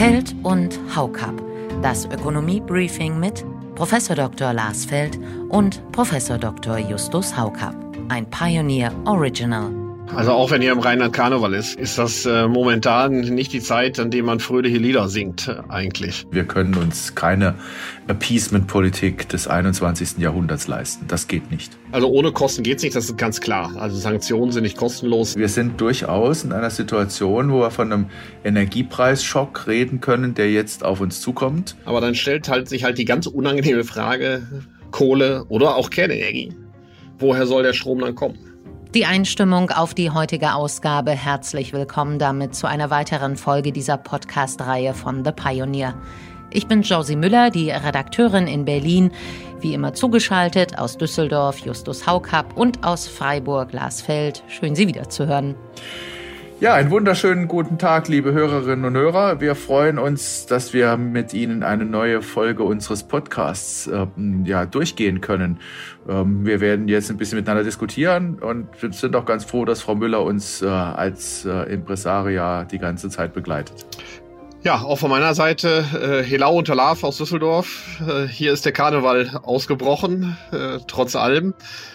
Feld und Haukap. Das Ökonomie-Briefing mit Prof. Dr. Lars Feld und Prof. Dr. Justus Haukap. Ein Pioneer Original. Also auch wenn hier im Rheinland Karneval ist, ist das äh, momentan nicht die Zeit, an der man fröhliche Lieder singt äh, eigentlich. Wir können uns keine Appeasement-Politik des 21. Jahrhunderts leisten. Das geht nicht. Also ohne Kosten geht's nicht, das ist ganz klar. Also Sanktionen sind nicht kostenlos. Wir sind durchaus in einer Situation, wo wir von einem Energiepreisschock reden können, der jetzt auf uns zukommt. Aber dann stellt halt sich halt die ganz unangenehme Frage, Kohle oder auch Kernenergie. Woher soll der Strom dann kommen? Die Einstimmung auf die heutige Ausgabe. Herzlich willkommen damit zu einer weiteren Folge dieser Podcast-Reihe von The Pioneer. Ich bin Josie Müller, die Redakteurin in Berlin, wie immer zugeschaltet aus Düsseldorf Justus Haukapp und aus Freiburg Lars Feld. Schön, Sie wieder zu hören. Ja, einen wunderschönen guten Tag, liebe Hörerinnen und Hörer. Wir freuen uns, dass wir mit Ihnen eine neue Folge unseres Podcasts äh, ja, durchgehen können. Ähm, wir werden jetzt ein bisschen miteinander diskutieren und sind auch ganz froh, dass Frau Müller uns äh, als äh, Impresaria die ganze Zeit begleitet. Ja, auch von meiner Seite äh, Helau und Talaf aus Düsseldorf. Äh, hier ist der Karneval ausgebrochen, äh, trotz allem.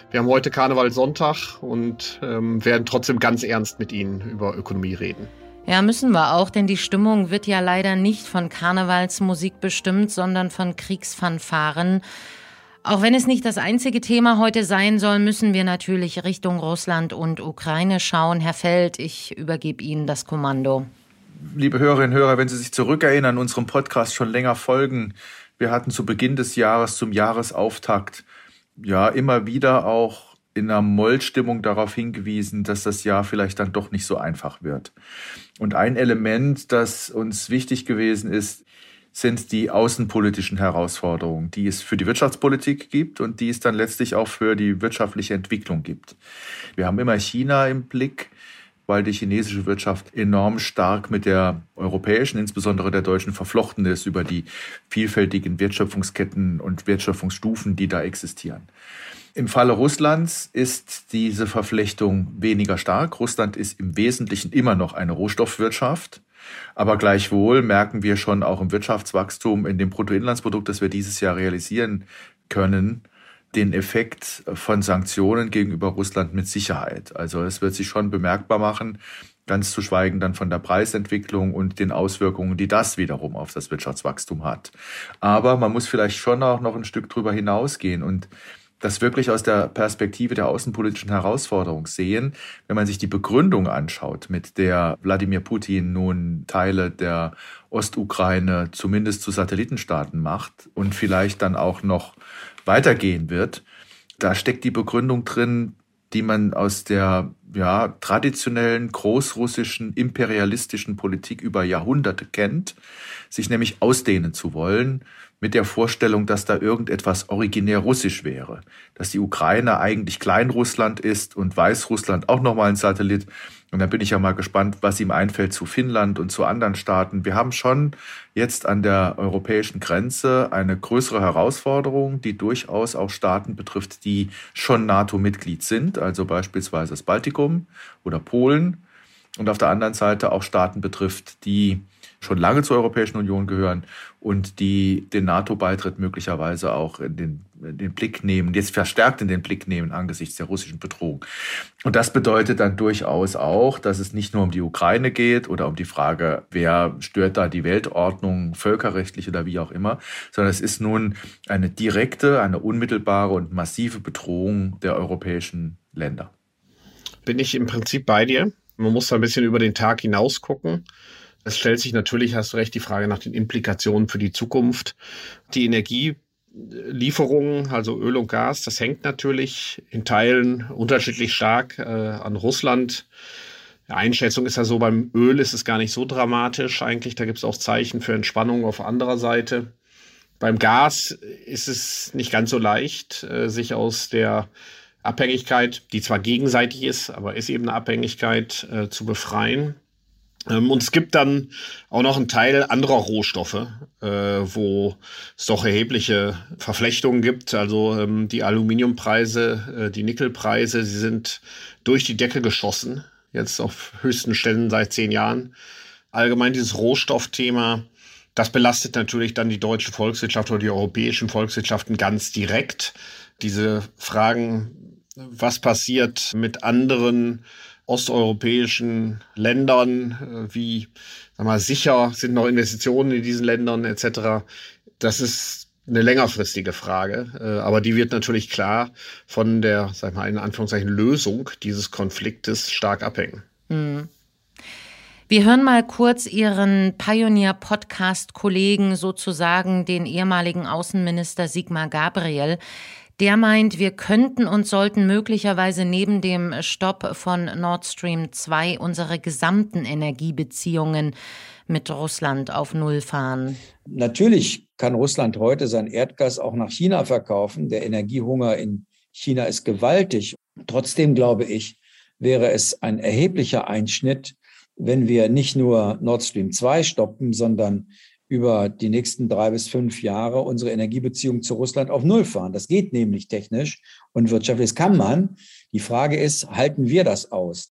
Wir haben heute Karnevalssonntag und ähm, werden trotzdem ganz ernst mit Ihnen über Ökonomie reden. Ja, müssen wir auch, denn die Stimmung wird ja leider nicht von Karnevalsmusik bestimmt, sondern von Kriegsfanfaren. Auch wenn es nicht das einzige Thema heute sein soll, müssen wir natürlich Richtung Russland und Ukraine schauen. Herr Feld, ich übergebe Ihnen das Kommando liebe Hörerinnen und Hörer, wenn Sie sich zurückerinnern, unserem Podcast schon länger folgen, wir hatten zu Beginn des Jahres, zum Jahresauftakt, ja, immer wieder auch in einer Mollstimmung darauf hingewiesen, dass das Jahr vielleicht dann doch nicht so einfach wird. Und ein Element, das uns wichtig gewesen ist, sind die außenpolitischen Herausforderungen, die es für die Wirtschaftspolitik gibt und die es dann letztlich auch für die wirtschaftliche Entwicklung gibt. Wir haben immer China im Blick weil die chinesische Wirtschaft enorm stark mit der europäischen, insbesondere der deutschen, verflochten ist über die vielfältigen Wertschöpfungsketten und Wertschöpfungsstufen, die da existieren. Im Falle Russlands ist diese Verflechtung weniger stark. Russland ist im Wesentlichen immer noch eine Rohstoffwirtschaft. Aber gleichwohl merken wir schon auch im Wirtschaftswachstum, in dem Bruttoinlandsprodukt, das wir dieses Jahr realisieren können, den Effekt von Sanktionen gegenüber Russland mit Sicherheit. Also es wird sich schon bemerkbar machen, ganz zu schweigen dann von der Preisentwicklung und den Auswirkungen, die das wiederum auf das Wirtschaftswachstum hat. Aber man muss vielleicht schon auch noch ein Stück drüber hinausgehen und das wirklich aus der Perspektive der außenpolitischen Herausforderung sehen, wenn man sich die Begründung anschaut, mit der Wladimir Putin nun Teile der Ostukraine zumindest zu Satellitenstaaten macht und vielleicht dann auch noch weitergehen wird. Da steckt die Begründung drin, die man aus der ja, traditionellen großrussischen imperialistischen Politik über Jahrhunderte kennt, sich nämlich ausdehnen zu wollen, mit der Vorstellung, dass da irgendetwas originär russisch wäre, dass die Ukraine eigentlich Kleinrussland ist und Weißrussland auch nochmal ein Satellit. Und da bin ich ja mal gespannt, was ihm einfällt zu Finnland und zu anderen Staaten. Wir haben schon jetzt an der europäischen Grenze eine größere Herausforderung, die durchaus auch Staaten betrifft, die schon NATO-Mitglied sind, also beispielsweise das Baltikum oder Polen. Und auf der anderen Seite auch Staaten betrifft, die schon lange zur Europäischen Union gehören und die den NATO-Beitritt möglicherweise auch in den, in den Blick nehmen, jetzt verstärkt in den Blick nehmen angesichts der russischen Bedrohung. Und das bedeutet dann durchaus auch, dass es nicht nur um die Ukraine geht oder um die Frage, wer stört da die Weltordnung, völkerrechtlich oder wie auch immer, sondern es ist nun eine direkte, eine unmittelbare und massive Bedrohung der europäischen Länder. Bin ich im Prinzip bei dir. Man muss da ein bisschen über den Tag hinaus gucken. Es stellt sich natürlich, hast du recht, die Frage nach den Implikationen für die Zukunft. Die Energielieferungen, also Öl und Gas, das hängt natürlich in Teilen unterschiedlich stark äh, an Russland. Die Einschätzung ist ja so, beim Öl ist es gar nicht so dramatisch eigentlich. Da gibt es auch Zeichen für Entspannung auf anderer Seite. Beim Gas ist es nicht ganz so leicht, äh, sich aus der Abhängigkeit, die zwar gegenseitig ist, aber ist eben eine Abhängigkeit, äh, zu befreien. Ähm, und es gibt dann auch noch einen Teil anderer Rohstoffe, äh, wo es doch erhebliche Verflechtungen gibt. Also ähm, die Aluminiumpreise, äh, die Nickelpreise, sie sind durch die Decke geschossen, jetzt auf höchsten Stellen seit zehn Jahren. Allgemein dieses Rohstoffthema Das belastet natürlich dann die deutsche Volkswirtschaft oder die europäischen Volkswirtschaften ganz direkt. Diese Fragen, was passiert mit anderen osteuropäischen Ländern, wie sag mal, sicher sind noch Investitionen in diesen Ländern etc. Das ist eine längerfristige Frage, äh, aber die wird natürlich klar von der, sag mal, in Anführungszeichen Lösung dieses Konfliktes stark abhängen. Mhm. Wir hören mal kurz Ihren Pioneer-Podcast-Kollegen, sozusagen den ehemaligen Außenminister Sigmar Gabriel. Der meint, wir könnten und sollten möglicherweise neben dem Stopp von Nord Stream 2 unsere gesamten Energiebeziehungen mit Russland auf Null fahren. Natürlich kann Russland heute sein Erdgas auch nach China verkaufen. Der Energiehunger in China ist gewaltig. Trotzdem glaube ich, wäre es ein erheblicher Einschnitt, wenn wir nicht nur Nord Stream 2 stoppen, sondern über die nächsten drei bis fünf Jahre unsere Energiebeziehung zu Russland auf Null fahren. Das geht nämlich technisch und wirtschaftlich. Das kann man. Die Frage ist, halten wir das aus?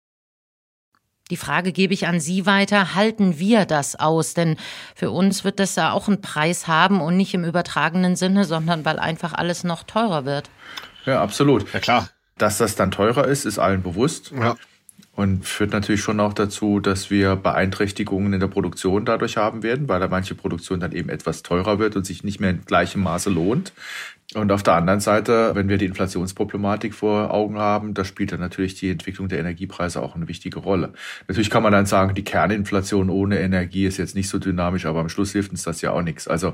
Die Frage gebe ich an Sie weiter. Halten wir das aus? Denn für uns wird das ja auch einen Preis haben und nicht im übertragenen Sinne, sondern weil einfach alles noch teurer wird. Ja, absolut. Ja, klar. Dass das dann teurer ist, ist allen bewusst. Ja. Und führt natürlich schon auch dazu, dass wir Beeinträchtigungen in der Produktion dadurch haben werden, weil da manche Produktion dann eben etwas teurer wird und sich nicht mehr in gleichem Maße lohnt. Und auf der anderen Seite, wenn wir die Inflationsproblematik vor Augen haben, da spielt dann natürlich die Entwicklung der Energiepreise auch eine wichtige Rolle. Natürlich kann man dann sagen, die Kerninflation ohne Energie ist jetzt nicht so dynamisch, aber am Schluss hilft uns das ja auch nichts. Also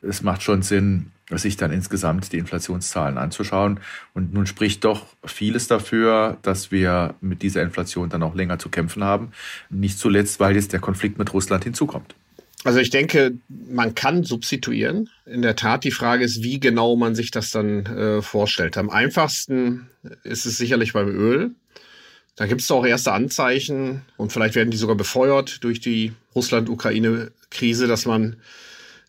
es macht schon Sinn, sich dann insgesamt die Inflationszahlen anzuschauen. Und nun spricht doch vieles dafür, dass wir mit dieser Inflation dann auch länger zu kämpfen haben. Nicht zuletzt, weil jetzt der Konflikt mit Russland hinzukommt. Also ich denke, man kann substituieren. In der Tat, die Frage ist, wie genau man sich das dann äh, vorstellt. Am einfachsten ist es sicherlich beim Öl. Da gibt es auch erste Anzeichen und vielleicht werden die sogar befeuert durch die Russland-Ukraine-Krise, dass man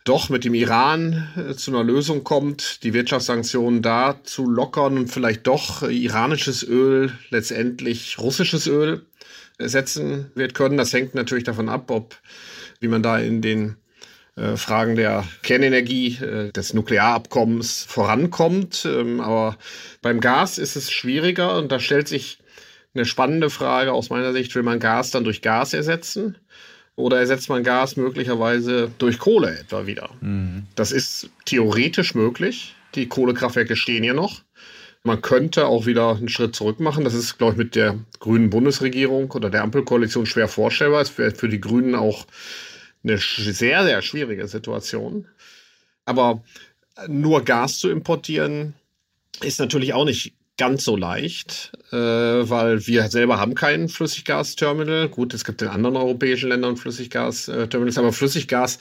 doch mit dem Iran äh, zu einer Lösung kommt, die Wirtschaftssanktionen da zu lockern und vielleicht doch iranisches Öl letztendlich russisches Öl ersetzen wird können. Das hängt natürlich davon ab, ob wie man da in den äh, Fragen der Kernenergie, äh, des Nuklearabkommens vorankommt. Ähm, aber beim Gas ist es schwieriger und da stellt sich eine spannende Frage aus meiner Sicht, will man Gas dann durch Gas ersetzen? Oder ersetzt man Gas möglicherweise durch Kohle etwa wieder? Mhm. Das ist theoretisch möglich. Die Kohlekraftwerke stehen ja noch. Man könnte auch wieder einen Schritt zurück machen. Das ist, glaube ich, mit der grünen Bundesregierung oder der Ampelkoalition schwer vorstellbar. Es wäre für die Grünen auch eine sehr, sehr schwierige Situation. Aber nur Gas zu importieren ist natürlich auch nicht ganz so leicht, äh, weil wir selber haben kein Flüssiggasterminal. Gut, es gibt in anderen europäischen Ländern Flüssiggasterminals, aber Flüssiggas,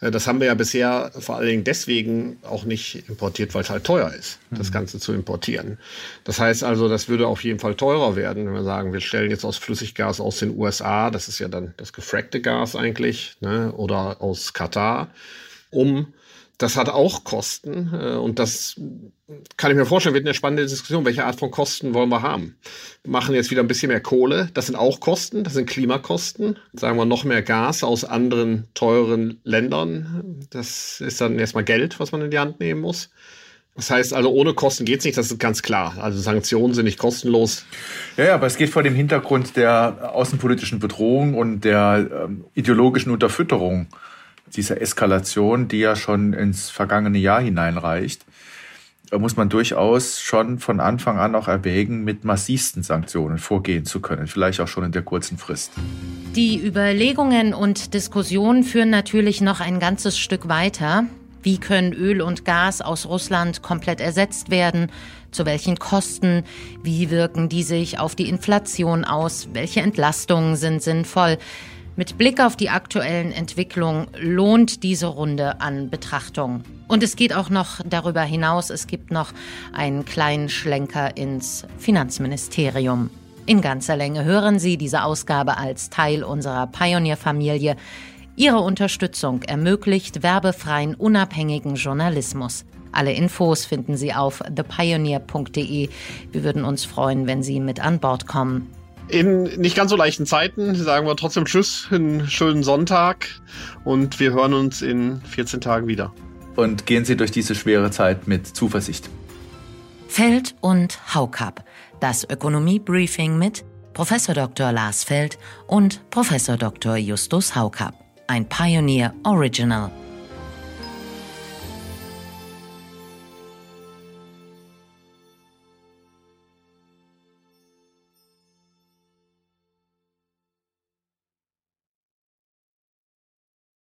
äh, das haben wir ja bisher vor allen Dingen deswegen auch nicht importiert, weil es halt teuer ist, mhm. das Ganze zu importieren. Das heißt also, das würde auf jeden Fall teurer werden, wenn wir sagen, wir stellen jetzt aus Flüssiggas aus den USA, das ist ja dann das gefrackte Gas eigentlich, ne, oder aus Katar, um das hat auch Kosten äh, und das kann ich mir vorstellen, wird eine spannende Diskussion. Welche Art von Kosten wollen wir haben? Wir machen jetzt wieder ein bisschen mehr Kohle. Das sind auch Kosten, das sind Klimakosten. Sagen wir noch mehr Gas aus anderen teuren Ländern. Das ist dann erstmal Geld, was man in die Hand nehmen muss. Das heißt also, ohne Kosten geht's nicht, das ist ganz klar. Also Sanktionen sind nicht kostenlos. Ja, ja aber es geht vor dem Hintergrund der außenpolitischen Bedrohung und der ähm, ideologischen Unterfütterung dieser Eskalation, die ja schon ins vergangene Jahr hineinreicht, muss man durchaus schon von Anfang an auch erwägen, mit massivsten Sanktionen vorgehen zu können, vielleicht auch schon in der kurzen Frist. Die Überlegungen und Diskussionen führen natürlich noch ein ganzes Stück weiter. Wie können Öl und Gas aus Russland komplett ersetzt werden? Zu welchen Kosten? Wie wirken die sich auf die Inflation aus? Welche Entlastungen sind sinnvoll? Mit Blick auf die aktuellen Entwicklungen lohnt diese Runde an Betrachtung. Und es geht auch noch darüber hinaus, es gibt noch einen kleinen Schlenker ins Finanzministerium. In ganzer Länge hören Sie diese Ausgabe als Teil unserer Pioneer-Familie. Ihre Unterstützung ermöglicht werbefreien, unabhängigen Journalismus. Alle Infos finden Sie auf thepioneer.de. Wir würden uns freuen, wenn Sie mit an Bord kommen. In nicht ganz so leichten Zeiten sagen wir trotzdem Tschüss, einen schönen Sonntag und wir hören uns in 14 Tagen wieder. Und gehen Sie durch diese schwere Zeit mit Zuversicht. Feld und Haukap, das Ökonomie-Briefing mit Prof. Dr. Lars Feld und Prof. Dr. Justus Haukap, ein Pioneer Original.